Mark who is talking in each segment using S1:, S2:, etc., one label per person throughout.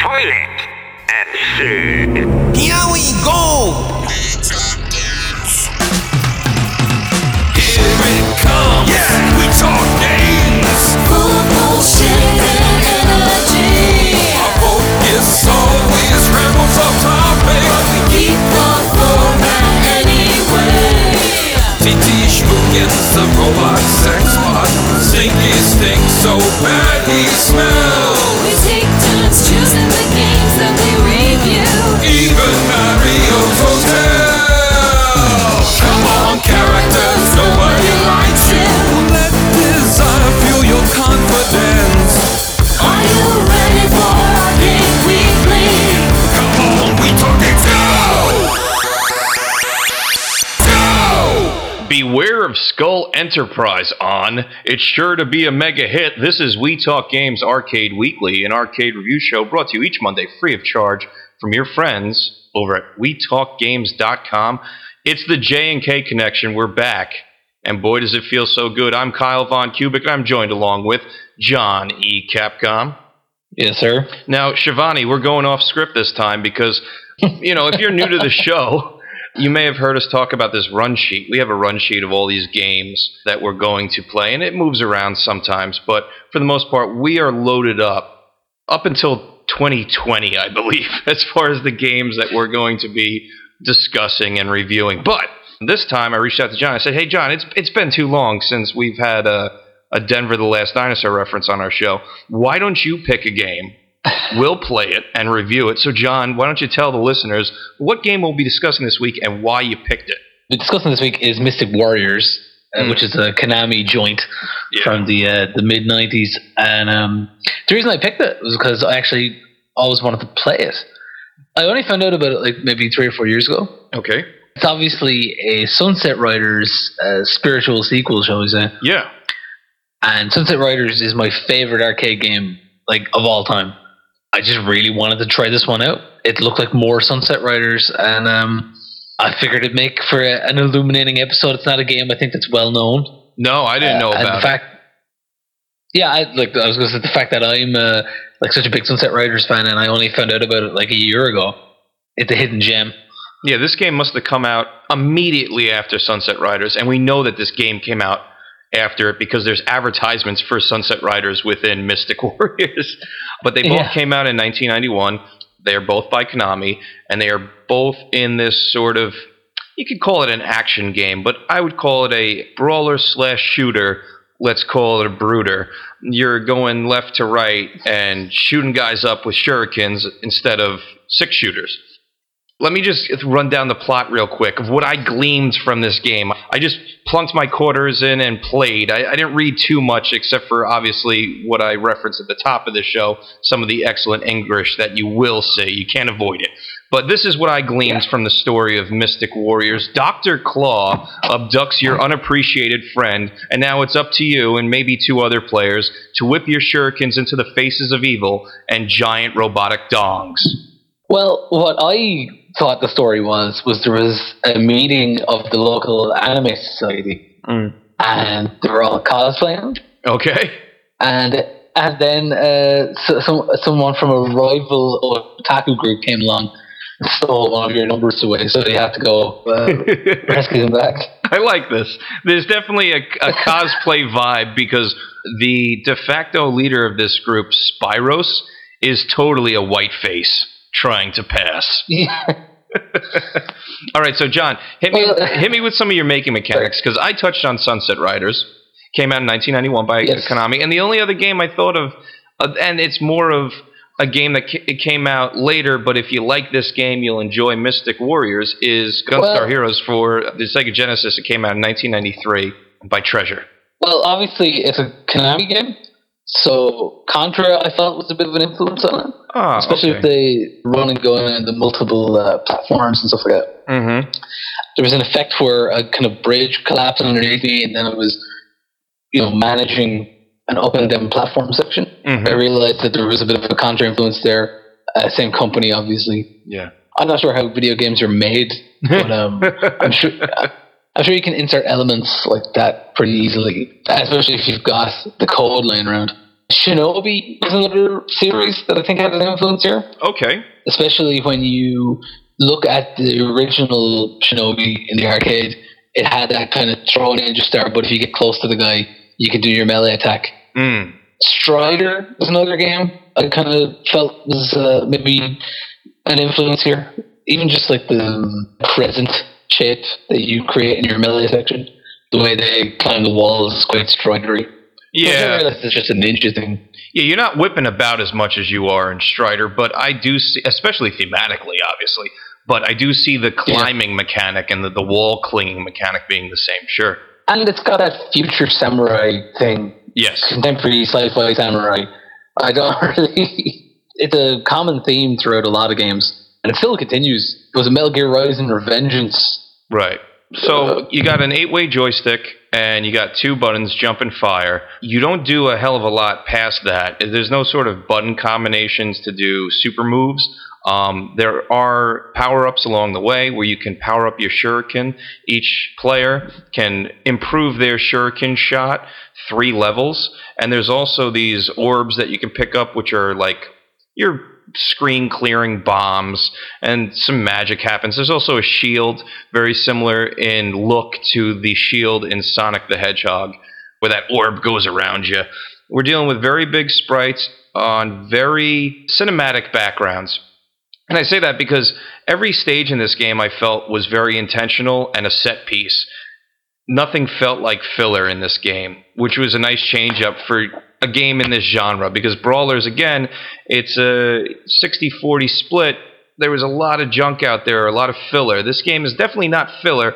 S1: toilet and said,
S2: Here we go!
S3: Here it comes. Yeah, we talk games.
S4: Full of bullshit and energy.
S3: Our focus always rambles off topic.
S4: but We keep the format anyway.
S3: TT Schmoogans, the robot sex bot. Stinky stink so bad he smells.
S5: Beware of Skull Enterprise on. It's sure to be a mega hit. This is We Talk Games Arcade Weekly, an arcade review show brought to you each Monday free of charge from your friends over at WeTalkGames.com. It's the J and K connection. We're back. And boy, does it feel so good. I'm Kyle Von Kubik. I'm joined along with John E. Capcom.
S6: Yes, sir.
S5: Now, Shivani, we're going off script this time because, you know, if you're new to the show, you may have heard us talk about this run sheet. We have a run sheet of all these games that we're going to play, and it moves around sometimes, but for the most part, we are loaded up up until 2020, I believe, as far as the games that we're going to be discussing and reviewing. But this time, I reached out to John. I said, "Hey, John, it's it's been too long since we've had a, a Denver the Last Dinosaur reference on our show. Why don't you pick a game we'll play it and review it. So, John, why don't you tell the listeners what game we'll be discussing this week and why you picked it?
S6: We're discussing this week is Mystic Warriors, uh,
S5: Mm.
S6: which is a Konami joint
S5: Yeah.
S6: from the uh, the mid '90s. And um, the reason I picked it was because I actually always wanted to play it. I only found out about it like maybe three or four years ago.
S5: Okay.
S6: It's obviously a Sunset Riders uh, spiritual sequel, shall we say?
S5: Yeah.
S6: And Sunset Riders is my favorite arcade game, like of all time. I just really wanted to try this one out. It looked like more Sunset Riders, and um, I figured it'd make for a, an illuminating episode. It's not a game I think that's well known.
S5: No, I didn't know
S6: Uh, and
S5: about
S6: the fact, yeah, I like. I was going to say the fact that I'm uh, like such a big Sunset Riders fan, and I only found out about it like a year ago. It's a hidden gem.
S5: Yeah, this game must have come out immediately after Sunset Riders, and we know that this game came out after it because there's advertisements for Sunset Riders within Mystic Warriors. But they both
S6: Yeah.
S5: came out in 1991. They are both by Konami, and they are both in this sort of you could call it an action game, but I would call it a brawler slash shooter. Let's call it a brooder. You're going left to right and shooting guys up with shurikens instead of six shooters. Let me just run down the plot real quick of what I gleaned from this game. I just plunked my quarters in and played. I, I didn't read too much except for obviously what I referenced at the top of the show, some of the excellent English that you will see. You can't avoid it. But this is what I gleaned from the story of Mystic Warriors. Dr. Claw abducts your unappreciated friend, and now it's up to you and maybe two other players to whip your shurikens into the faces of evil and giant robotic dongs.
S6: Well, what I thought the story was was there was a meeting of the local anime society,
S5: Mm.
S6: and they were all cosplaying,
S5: Okay?
S6: and and then uh, so, some someone from a rival otaku group came along and stole one of your numbers away, so you have to go uh, rescue them back.
S5: I like this. There's definitely a, a cosplay vibe because the de facto leader of this group, Spyros, is totally a white face trying to pass. All right, so John, hit me hit me with some of your making mechanics because I touched on Sunset Riders. Came out in 1991 by
S6: Yes.
S5: Konami, and the only other game I thought of, uh, and it's more of a game that ca- it came out later. But if you like this game, you'll enjoy Mystic Warriors. Is Gunstar
S6: Well-
S5: Heroes for the Sega Genesis? It came out in 1993 by Treasure.
S6: well, obviously it's a Konami game, so Contra I felt was a bit of an influence on it,
S5: Ah,
S6: especially if they run and go in the multiple uh, platforms and stuff like that.
S5: mm-hmm.
S6: there was an effect where a kind of bridge collapsed underneath me, and then it was, you know, managing an up and down platform section.
S5: Mhm.
S6: I realized that there was a bit of a contra influence there. Uh, same company, obviously.
S5: Yeah.
S6: I'm not sure how video games are made, but um, I'm sure. I'm sure you can insert elements like that pretty easily, especially if you've got the code laying around. Shinobi is another series that I think had an influence here,
S5: Okay.
S6: especially when you look at the original Shinobi in the arcade. It had that kind of throw an ninja star, but if you get close to the guy, you can do your melee attack.
S5: Mm.
S6: Strider was another game I kind of felt was uh, maybe an influence here. Even just like the crescent shape that you create in your melee section, the way they climb the walls is quite stridery.
S5: Yeah.
S6: it's just a ninja thing.
S5: Yeah, you're not whipping about as much as you are in Strider, but I do see, especially thematically, obviously, but I do see the climbing mechanic and the, the wall clinging mechanic being the same. Sure.
S6: And it's got that future samurai thing,
S5: Yes.
S6: contemporary sci-fi samurai. I don't really. It's a common theme throughout a lot of games, and it still continues. It was a Metal Gear Rising Revengeance.
S5: Right. So you got an eight way joystick and you got two buttons, jump and fire. You don't do a hell of a lot past that. There's no sort of button combinations to do super moves. Um, there are power ups along the way where you can power up your shuriken. Each player can improve their shuriken shot three levels. And there's also these orbs that you can pick up, which are like your screen clearing bombs and some magic happens. There's also a shield very similar in look to the shield in Sonic the Hedgehog where that orb goes around you. We're dealing with very big sprites on very cinematic backgrounds. And I say that because every stage in this game I felt was very intentional and a set piece. Nothing felt like filler in this game, which was a nice change up for a game in this genre because Brawlers, again, it's a 60 40 split. There was a lot of junk out there, a lot of filler. This game is definitely not filler.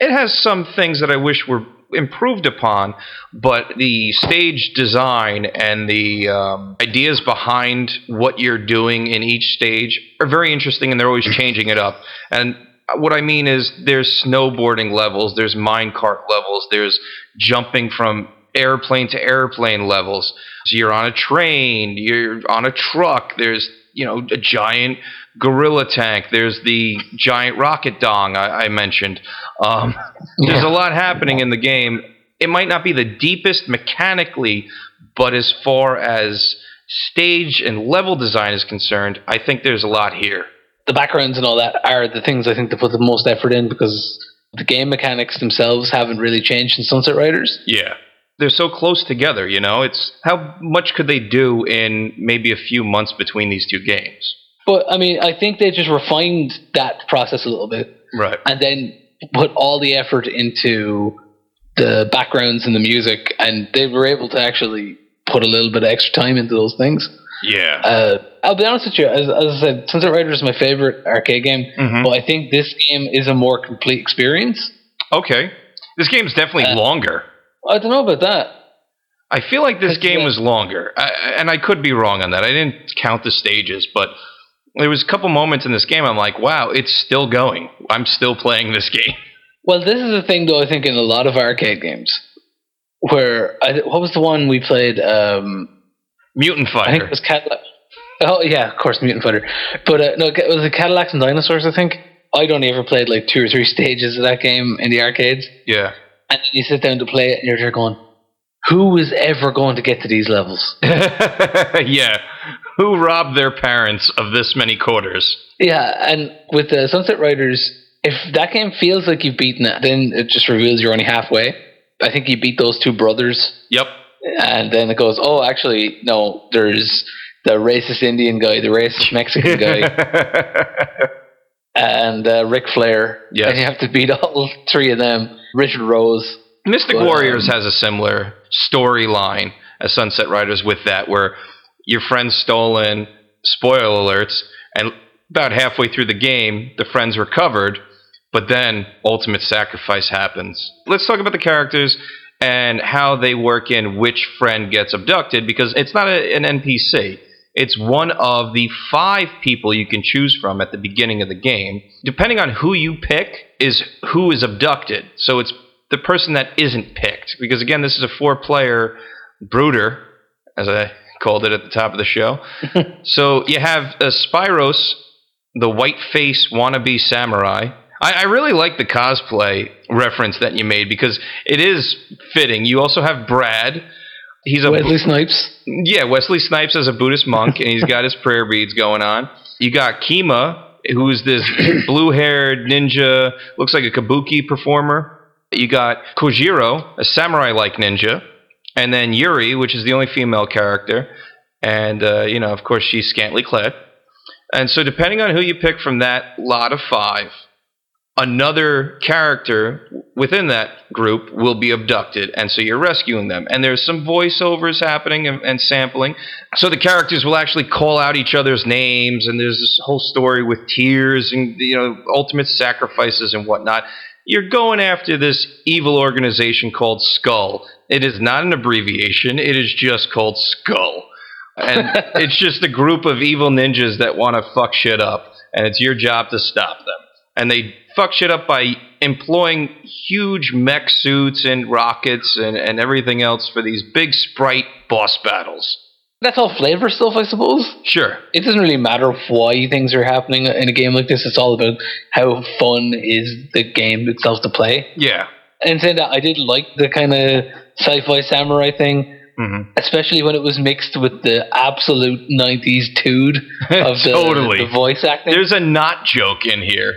S5: It has some things that I wish were improved upon, but the stage design and the um, ideas behind what you're doing in each stage are very interesting and they're always changing it up. And what I mean is there's snowboarding levels, there's minecart levels, there's jumping from airplane to airplane levels. So you're on a train, you're on a truck, there's, you know, a giant gorilla tank, there's the giant rocket dong I, I mentioned. Um, There's a lot happening in the game. It might not be the deepest mechanically, but as far as stage and level design is concerned, I think there's a lot here.
S6: The backgrounds and all that are the things I think they put the most effort in because the game mechanics themselves haven't really changed in Sunset Riders.
S5: Yeah. They're so close together, you know? It's how much could they do in maybe a few months between these two games?
S6: But I mean, I think they just refined that process a little bit
S5: Right.
S6: and then put all the effort into the backgrounds and the music, and they were able to actually put a little bit of extra time into those things.
S5: Yeah.
S6: Uh, I'll be honest with you, as, as I said, Sunset Riders is my favorite arcade game,
S5: Mhm.
S6: but I think this game is a more complete experience.
S5: Okay. This game's definitely
S6: Uh,
S5: longer.
S6: I don't know about that.
S5: I feel like this game was longer, I, and I could be wrong on that. I didn't count the stages, but there was a couple moments in this game. I'm like, wow, it's still going. I'm still playing this game.
S6: Well, this is the thing, though. I think in a lot of arcade games, where I, what was the one we played? Um,
S5: Mutant Fighter.
S6: I think it was Cadillac. Oh yeah, of course, Mutant Fighter. But uh, no, it was it Cadillacs and Dinosaurs. I think I'd only ever played like two or three stages of that game in the arcades,
S5: yeah.
S6: and then you sit down to play it, and you're there going, "Who is ever going to get to these levels?"
S5: yeah. Who robbed their parents of this many quarters?
S6: Yeah, and with the Sunset Riders, if that game feels like you've beaten it, then it just reveals you're only halfway. I think you beat those two brothers
S5: Yep.
S6: And then it goes, oh, actually, no, there's the racist Indian guy, the racist Mexican guy, and uh, Ric Flair.
S5: Yes.
S6: And you have to beat all three of them. Richard Rose.
S5: Mystic
S6: But,
S5: Warriors
S6: um,
S5: has a similar storyline as Sunset Riders with that, where your friend's stolen, spoil alerts, and about halfway through the game, the friend's recovered, but then ultimate sacrifice happens. Let's talk about the characters and how they work in which friend gets abducted, because it's not a, an NPC. It's one of the five people you can choose from at the beginning of the game. Depending on who you pick, is who is abducted. So it's the person that isn't picked. Because again, this is a four player brooder, as I called it at the top of the show. so you have uh, Spyros, the white face wannabe samurai. I, I really like the cosplay reference that you made because it is fitting. You also have Brad, he's a
S6: Wesley Snipes.
S5: yeah, Wesley Snipes as a Buddhist monk, and he's got his prayer beads going on. You got Kima, who's this blue-haired ninja, looks like a kabuki performer. You got Kojiro, a samurai-like ninja, and then Yuri, which is the only female character, and uh, you know, of course, she's scantily clad. And so, depending on who you pick from that lot of five, another character within that group will be abducted and so you're rescuing them. And there's some voiceovers happening and, and, sampling. So the characters will actually call out each other's names and there's this whole story with tears and you know ultimate sacrifices and whatnot. You're going after this evil organization called skull. It is not an abbreviation. It is just called skull. And it's just a group of evil ninjas that want to fuck shit up and it's your job to stop them. And they fuck shit up by employing huge mech suits and rockets and, and everything else for these big sprite boss battles.
S6: That's all flavor stuff, I suppose.
S5: Sure.
S6: It doesn't really matter why things are happening in a game like this. It's all about how fun is the game itself to play.
S5: Yeah.
S6: And saying that, I did like the kind of sci-fi samurai thing.
S5: Mm-hmm.
S6: Especially when it was mixed with the absolute 90s dude of the,
S5: Totally.
S6: the voice acting.
S5: There's a not joke in here.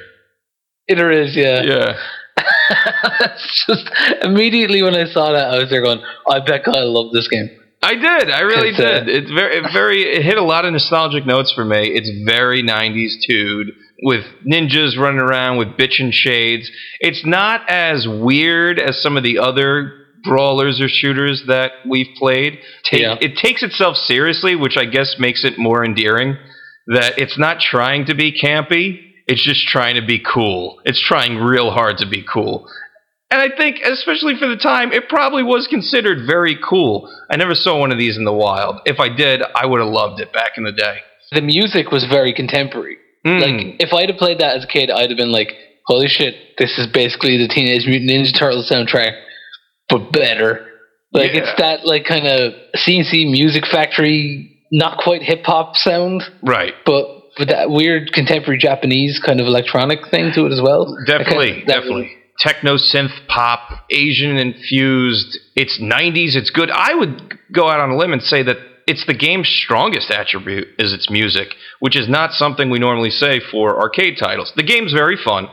S6: There is, yeah.
S5: Yeah.
S6: just immediately when I saw that, I was there going, I bet I love this game.
S5: I did. I really
S6: 'Cause, uh,
S5: did. It's very, it very. It hit a lot of nostalgic notes for me. It's very '90s tude with ninjas running around with bitchin' shades. It's not as weird as some of the other brawlers or shooters that we've played. Take,
S6: Yeah.
S5: It takes itself seriously, which I guess makes it more endearing. That it's not trying to be campy. It's just trying to be cool. It's trying real hard to be cool. And I think, especially for the time, it probably was considered very cool. I never saw one of these in the wild. If I did, I would have loved it back in the day.
S6: The music was very contemporary.
S5: Mm.
S6: Like, if I'd have played that as a kid, I'd have been like, holy shit, this is basically the Teenage Mutant Ninja Turtles soundtrack, but better. Like,
S5: Yeah.
S6: it's that, like, kind of C+C Music Factory, not quite hip hop sound,
S5: right.
S6: but with that weird contemporary Japanese kind of electronic thing to it as well.
S5: Definitely,
S6: kind of-
S5: definitely. Techno synth pop, Asian infused. It's 90s. It's good. I would go out on a limb and say that it's the game's strongest attribute is its music, which is not something we normally say for arcade titles. The game's very fun,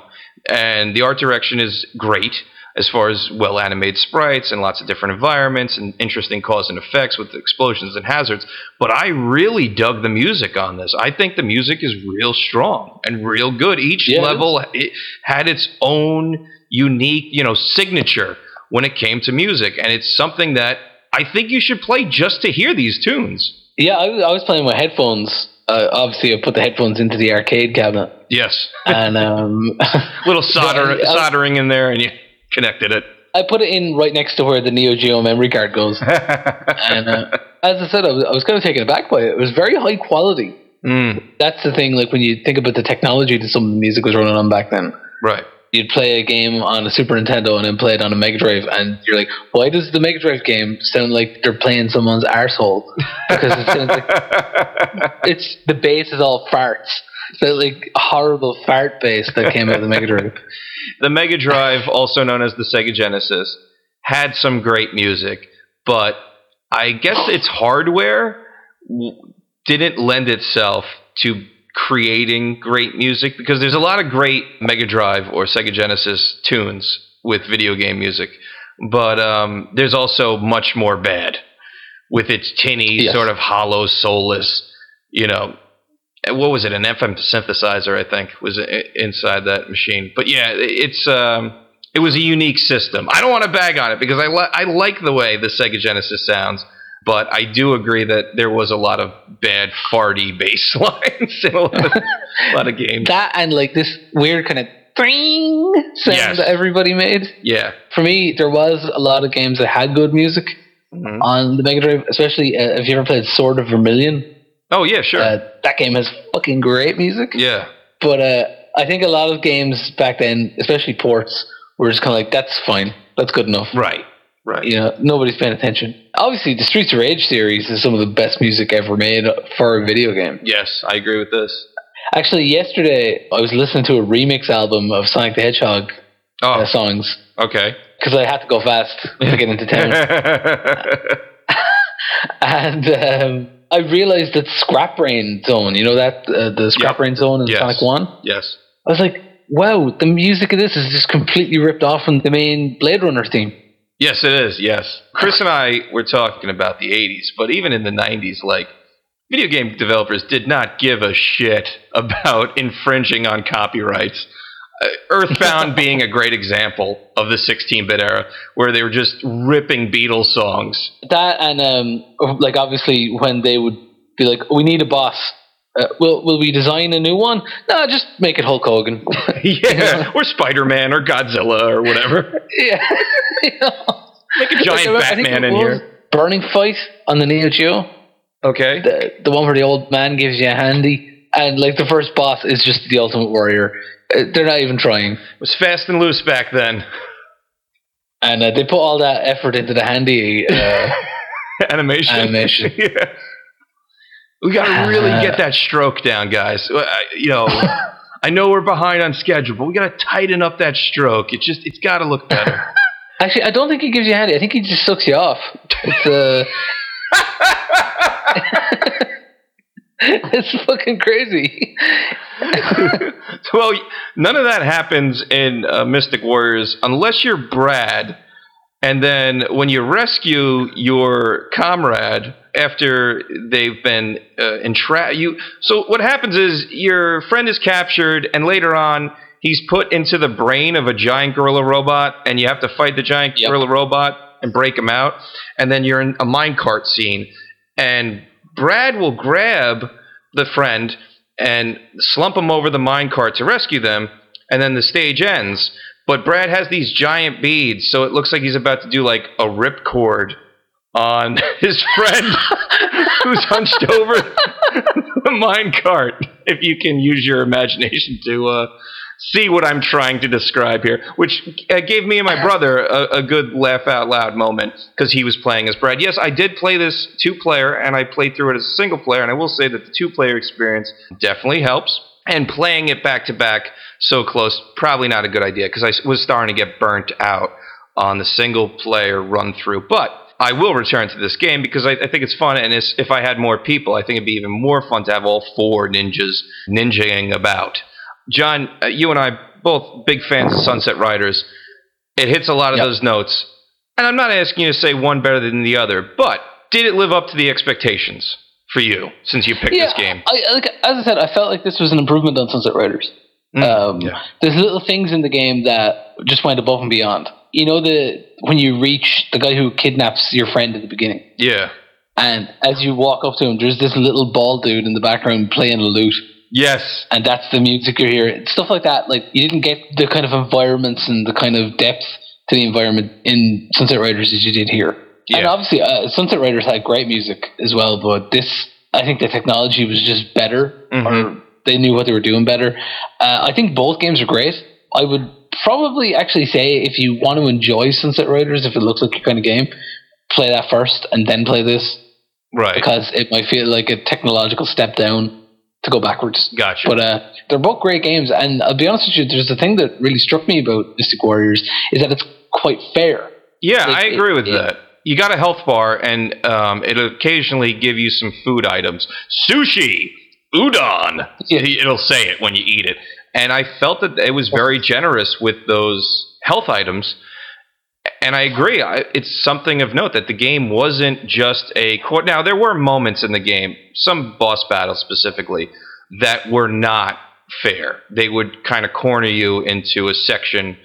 S5: and the art direction is great as far as well animated sprites and lots of different environments and interesting cause and effects with explosions and hazards. But I really dug the music on this. I think the music is real strong and real good. Each
S6: Yeah,
S5: level it had its own unique, you know, signature when it came to music, and it's something that I think you should play just to hear these tunes.
S6: Yeah, I, was- I was playing with headphones. Uh, obviously, I put the headphones into the arcade cabinet.
S5: Yes,
S6: And um,
S5: little solder, soldering in there, and you connected it.
S6: I put it in right next to where the Neo Geo memory card goes. and uh, as I said, I was, I was kind of taken aback by it. It was very high quality.
S5: Mm,
S6: That's the thing. Like when you think about the technology that some of the music was running on back then,
S5: right.
S6: you'd play a game on a Super Nintendo and then play it on a Mega Drive, and you're like, why does the Mega Drive game sound like they're playing someone's arsehole? Because it sounds like it's the bass is all farts. So like horrible fart bass that came out of the Mega Drive.
S5: the Mega Drive, also known as the Sega Genesis, had some great music, but I guess its hardware w- didn't lend itself to creating great music because there's a lot of great Mega Drive or Sega Genesis tunes with video game music, but um, there's also much more bad with its tinny,
S6: Yes.
S5: sort of hollow, soulless, you know, what was it? An FM synthesizer, I think, was inside that machine. But yeah, it's um, it was a unique system. I don't want to bag on it because I li- I like the way the Sega Genesis sounds, but I do agree that there was a lot of bad farty bass lines in a lot of, a lot of games.
S6: That and like this weird kind of ring sound
S5: Yes.
S6: that everybody made.
S5: yeah,
S6: For me, there was a lot of games that had good music
S5: Mhm.
S6: on the Mega Drive, especially uh, if you ever played Sword of Vermilion.
S5: Oh yeah, sure,
S6: Uh, that game has fucking great music.
S5: yeah,
S6: But uh, I think a lot of games back then, especially ports, were just kind of like, that's fine. That's good enough.
S5: right, right.
S6: You know, nobody's paying attention. Obviously, the Streets of Rage series is some of the best music ever made for a video game.
S5: Yes, I agree with this.
S6: Actually, yesterday I was listening to a remix album of Sonic the Hedgehog
S5: Oh,
S6: uh, songs
S5: okay.
S6: because I had to go fast to get into town. and um, I realized that Scrap Brain Zone, you know that uh, the Scrap
S5: Yeah.
S6: Brain Zone in
S5: Yes.
S6: Sonic One.
S5: Yes.
S6: I was like, wow, the music of this is just completely ripped off from the main Blade Runner theme.
S5: Yes, it is. Yes. Chris and I were talking about the 80s, but even in the 90s, like, video game developers did not give a shit about infringing on copyrights. Uh, Earthbound being a great example of the 16 bit era, where they were just ripping Beatles songs.
S6: That and um, like obviously when they would be like, we need a boss. Uh, will will we design a new one? No, just make it Hulk Hogan.
S5: yeah, or Spider Man or Godzilla or whatever.
S6: yeah. You know?
S5: Make a giant
S6: Like,
S5: Batman in here.
S6: Burning Fight on the Neo Geo.
S5: Okay.
S6: the the one where the old man gives you a handy, and like the first boss is just the Ultimate Warrior. Uh, They're not even trying,
S5: It was fast and loose back then.
S6: and uh, they put all that effort into the handy. Uh,
S5: Animation.
S6: Animation.
S5: yeah. We got to really get that stroke down, guys. Uh, I- You know, I know we're behind on schedule, but we got to tighten up that stroke. It just, it's got to look better.
S6: actually, I don't think he gives you handy. I think he just sucks you off. It's uh, it's fucking crazy.
S5: well, none of that happens in uh, Mystic Warriors unless you're Brad. And then when you rescue your comrade after they've been uh, entrapped, you. So what happens is your friend is captured, and later on he's put into the brain of a giant gorilla robot, and you have to fight the giant
S6: Yep.
S5: gorilla robot and break him out. And then you're in a minecart scene, and Brad will grab the friend and slump him over the minecart to rescue them, and then the stage ends. But Brad has these giant beads, so it looks like he's about to do like a ripcord on his friend who's hunched over the minecart. If you can use your imagination to uh, see what I'm trying to describe here, which uh, gave me and my brother a, a good laugh out loud moment because he was playing as Brad. Yes, I did play this two player, and I played through it as a single player, and I will say that the two player experience definitely helps. And playing it back to back so close, probably not a good idea because I was starting to get burnt out on the single player run through. But I will return to this game because I, I think it's fun, and it's, if I had more people, I think it'd be even more fun to have all four ninjas ninjaing about. John, uh, you and I both big fans of Sunset Riders. It hits a lot of
S6: Yep.
S5: those notes, and I'm not asking you to say one better than the other, but did it live up to the expectations for you since you picked this game?
S6: I, I- like, as I said, I felt like this was an improvement on Sunset Riders.
S5: Mm,
S6: um,
S5: yeah.
S6: There's little things in the game that just went above and beyond. You know the when you reach the guy who kidnaps your friend at the beginning,
S5: Yeah.
S6: and as you walk up to him, there's this little bald dude in the background playing a lute,
S5: Yes.
S6: and that's the music you hear. Stuff like that. Like you didn't get the kind of environments and the kind of depth to the environment in Sunset Riders as you did here. And obviously, uh, Sunset Riders had great music as well, but this, I think the technology was just better,
S5: Mhm.
S6: or they knew what they were doing better. Uh, I think both games are great. I would probably actually say if you want to enjoy Sunset Riders, if it looks like your kind of game, play that first and then play this
S5: Right.
S6: because it might feel like a technological step down to go backwards.
S5: Gotcha.
S6: But uh, they're both great games, and I'll be honest with you. There's a thing that really struck me about Mystic Warriors is that it's quite fair.
S5: Yeah,
S6: Like,
S5: I agree with
S6: it-
S5: that. You got a health bar, and um, it'll occasionally give you some food items. Sushi, udon.
S6: Yeah.
S5: It'll say it when you eat it. And I felt that it was very generous with those health items. And I agree. I, it's something of note that the game wasn't just a. qu- Now, there were moments in the game, some boss battles specifically, that were not fair. They would kind of corner you into a section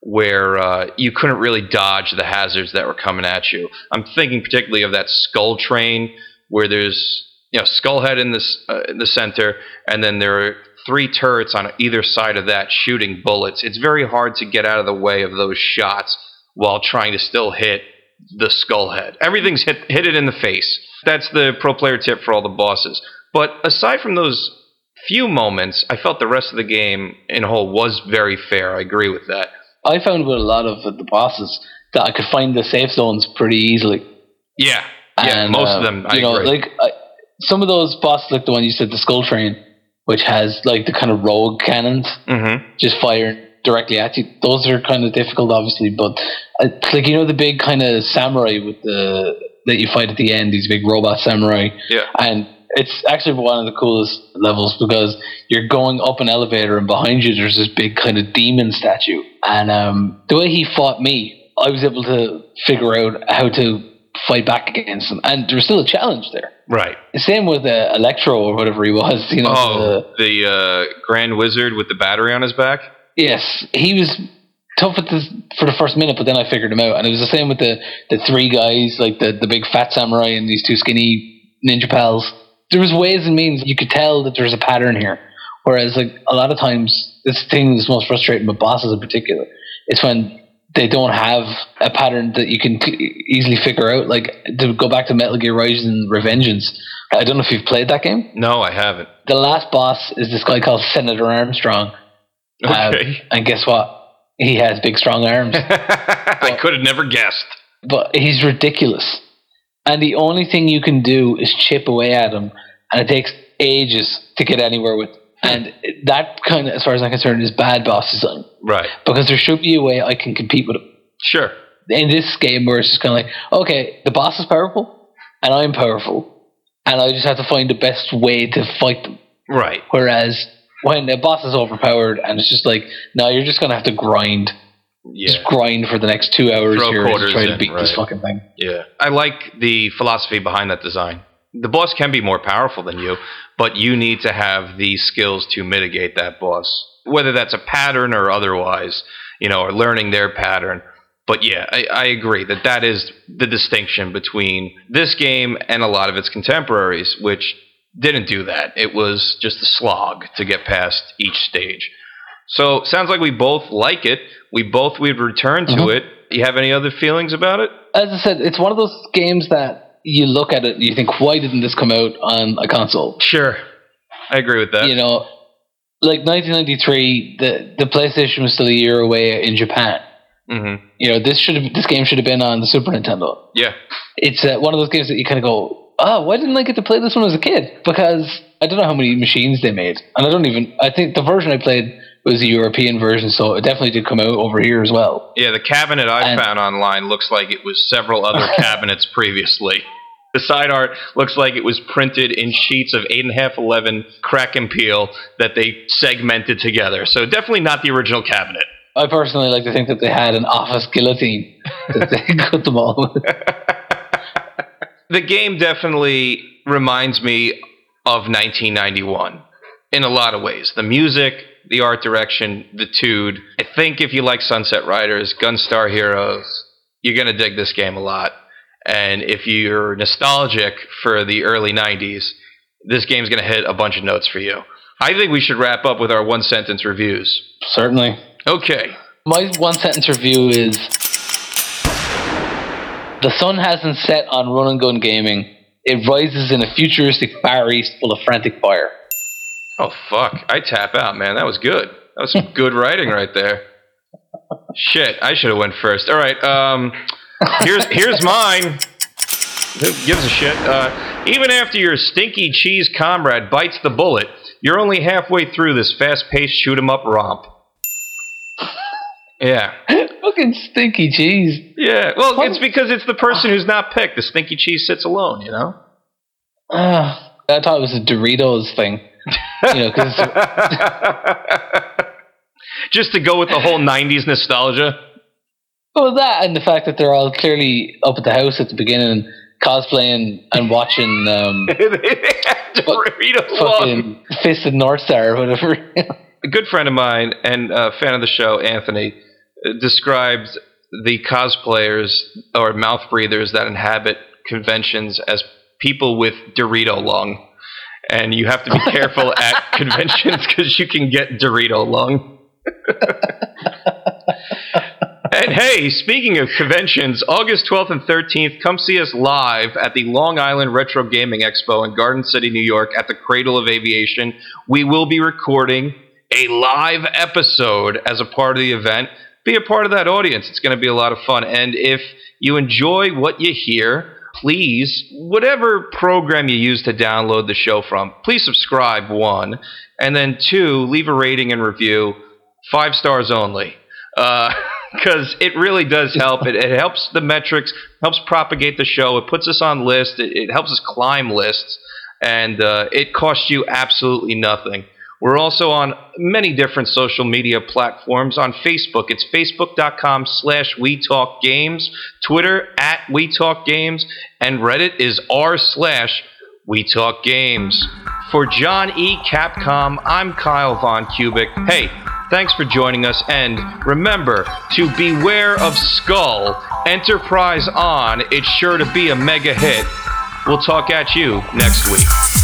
S5: where uh, you couldn't really dodge the hazards that were coming at you. I'm thinking particularly of that skull train where there's you know skullhead in this uh, in the center, and then there are three turrets on either side of that shooting bullets. It's very hard to get out of the way of those shots while trying to still hit the skull head. Everything's hit hit it in the face. That's the pro player tip for all the bosses. But aside from those few moments, I felt the rest of the game in whole was very fair. I agree with that.
S6: I found with a lot of the bosses that I could find the safe zones pretty easily.
S5: Yeah, yeah,
S6: And,
S5: most
S6: uh,
S5: of them. I
S6: you know,
S5: agree.
S6: like I, some of those bosses, like the one you said, the Skull Train, which has like the kind of rogue cannons
S5: hmm
S6: just firing directly at you. Those are kind of difficult, obviously, but uh, it's like you know the big kind of samurai with the that you fight at the end. These big robot samurai.
S5: Yeah.
S6: And it's actually one of the coolest levels because you're going up an elevator and behind you there's this big kind of demon statue. And um, the way he fought me, I was able to figure out how to fight back against him. And there was still a challenge there.
S5: Right.
S6: Same with uh, Electro or whatever he was. You know,
S5: Oh, the uh, Grand Wizard with the battery on his back.
S6: Yes, he was tough at the, for the first minute, but then I figured him out. And it was the same with the, the three guys, like the, the big fat samurai and these two skinny ninja pals. There was ways and means you could tell that there's a pattern here. Whereas, like a lot of times, this thing that's most frustrating with bosses in particular is when they don't have a pattern that you can c- easily figure out. Like to go back to Metal Gear Rising: Revengeance. I don't know if you've played that game.
S5: No, I haven't.
S6: The last boss is this guy called Senator Armstrong. Um,
S5: Okay.
S6: and guess what? He has big, strong arms,
S5: I could have never guessed.
S6: but he's ridiculous. And the only thing you can do is chip away at him, and it takes ages to get anywhere with. And that kind of, as far as I'm concerned, is bad boss design
S5: Right.
S6: because there should be a way I can compete with him.
S5: Sure.
S6: In this game, where it's just kind of like, okay, the boss is powerful, and I'm powerful, and I just have to find the best way to fight them.
S5: Right.
S6: Whereas when the boss is overpowered and it's just like, no, you're just gonna have to grind,
S5: Yeah.
S6: just grind for the next two hours
S5: Throw
S6: here to try to beat this fucking thing.
S5: Yeah. I like the philosophy behind that design. The boss can be more powerful than you, but you need to have the skills to mitigate that boss. Whether that's a pattern or otherwise, you know, or learning their pattern. But yeah, I, I agree that that is the distinction between this game and a lot of its contemporaries, which didn't do that. It was just a slog to get past each stage. So sounds like we both like it. We both would return to
S6: Mhm.
S5: it. You have any other feelings about it?
S6: As I said, it's one of those games that you look at it, and you think, why didn't this come out on a console?
S5: Sure. I agree with that.
S6: You know, like 1993, the the PlayStation was still a year away in Japan.
S5: hmm
S6: You know, this should have this game should have been on the Super Nintendo.
S5: Yeah.
S6: it's uh, one of those games that you kind of go, oh, why didn't I get to play this one as a kid? Because I don't know how many machines they made, and I don't even. I think the version I played was a European version, so it definitely did come out over here as well.
S5: Yeah, the cabinet I
S6: And-
S5: found online looks like it was several other cabinets previously. The side art looks like it was printed in sheets of 8.5 11 crack and peel that they segmented together. So definitely not the original cabinet.
S6: I personally like to think that they had an office guillotine that they cut them all with.
S5: The game definitely reminds me of 1991 in a lot of ways. The music, the art direction, the tude. I think if you like Sunset Riders, Gunstar Heroes, you're going to dig this game a lot. And if you're nostalgic for the early 90s, this game's going to hit a bunch of notes for you. I think we should wrap up with our one sentence reviews.
S6: Certainly.
S5: Okay.
S6: My one sentence review is The sun hasn't set on run and gun gaming. It rises in a futuristic Far East full of frantic fire.
S5: Oh, fuck. I tap out, man. That was good. That was some good writing right there. Shit, I should have went first. All right, um, here's here's mine. Who gives a shit? Uh, even after your stinky cheese comrade bites the bullet, you're only halfway through this fast-paced shoot 'em up romp. Yeah,
S6: Fucking stinky cheese.
S5: yeah. Well, it's because it's the person who's not picked. The stinky cheese sits alone, you know.
S6: Ah, I thought it was a Doritos thing. You know, because
S5: Just to go with the whole '90s nostalgia.
S6: well, that and the fact that they're all clearly up at the house at the beginning, cosplaying and watching um,
S5: Doritos
S6: fucking Fist of North Star or whatever.
S5: a good friend of mine and a fan of the show, Anthony, described the cosplayers or mouth breathers that inhabit conventions as people with Dorito lung. And you have to be careful at conventions because you can get Dorito lung. and hey, speaking of conventions, August 12th and 13th, come see us live at the Long Island Retro Gaming Expo in Garden City, New York, at the Cradle of Aviation. We will be recording a live episode as a part of the event. Be a part of that audience. It's going to be a lot of fun. And if you enjoy what you hear, please, whatever program you use to download the show from, please subscribe, one. And then two, leave a rating and review. Five stars only. Uh, because it really does help. It, it helps the metrics, helps propagate the show. It puts us on lists. It, it helps us climb lists, and uh, it costs you absolutely nothing. We're also on many different social media platforms. On Facebook, it's facebook.com slash We Talk Games, Twitter at We Talk Games, and Reddit is r slash We Talk Games. For John E. Capcom, I'm Kyle Von Kubic. Hey, thanks for joining us, and remember to beware of Skull. Enterprise on, it's sure to be a mega hit. We'll talk at you next week.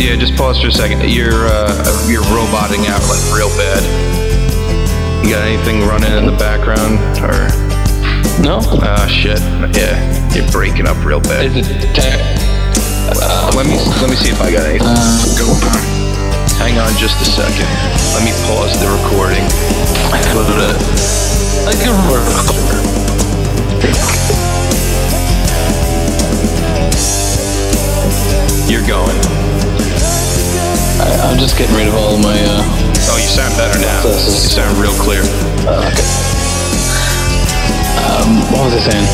S6: Yeah,
S5: just pause for a second. You're uh, you're roboting out like real bad. You got anything running in the background or?
S6: No,
S5: Ah, shit. Yeah, you're breaking up real bad.
S6: is it? Uh,
S5: Let me let me see if I got anything going on. Hang on just a second. Let me pause the recording.
S6: like a roller coaster.
S5: You're going.
S6: I'm just getting rid of all of my. Uh,
S5: Oh, you sound better now. You sound real clear.
S6: okay. Um, what was I saying?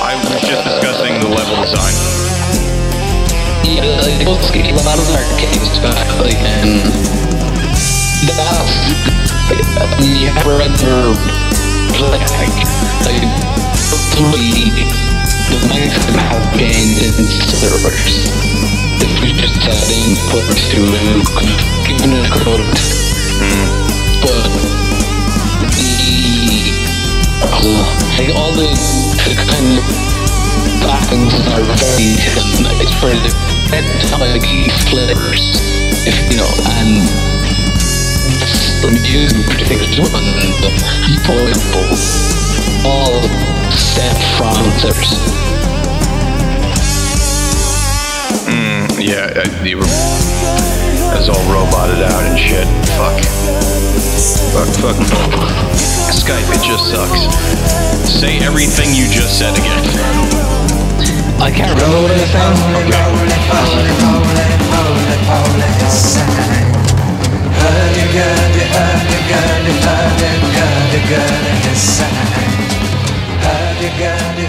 S5: I was just discussing the level design.
S6: Yeah, like most a lot of arcade stuff, like and that's you have a regular play like three the can have gained in servers. If we just had input to it, given a code but the uh, like all the, the kind of backings are very nice for the entirely flavors, if you know, and the music particularly one the foible all stem from.
S5: Yeah, uh, you were. It was all roboted out and shit. Fuck. Fuck, fuck, fuck. Skype, it just sucks. Say everything you just said again.
S6: I can't remember what I was saying.
S7: Hurdy-gurdy,